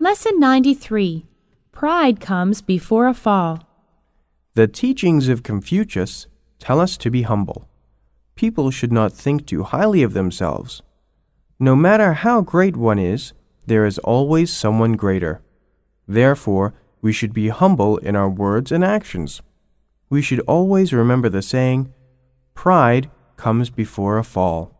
Lesson 93 Pride comes before a fall. The teachings of Confucius tell us to be humble. People should not think too highly of themselves. No matter how great one is, there is always someone greater. Therefore, we should be humble in our words and actions. We should always remember the saying, Pride comes before a fall.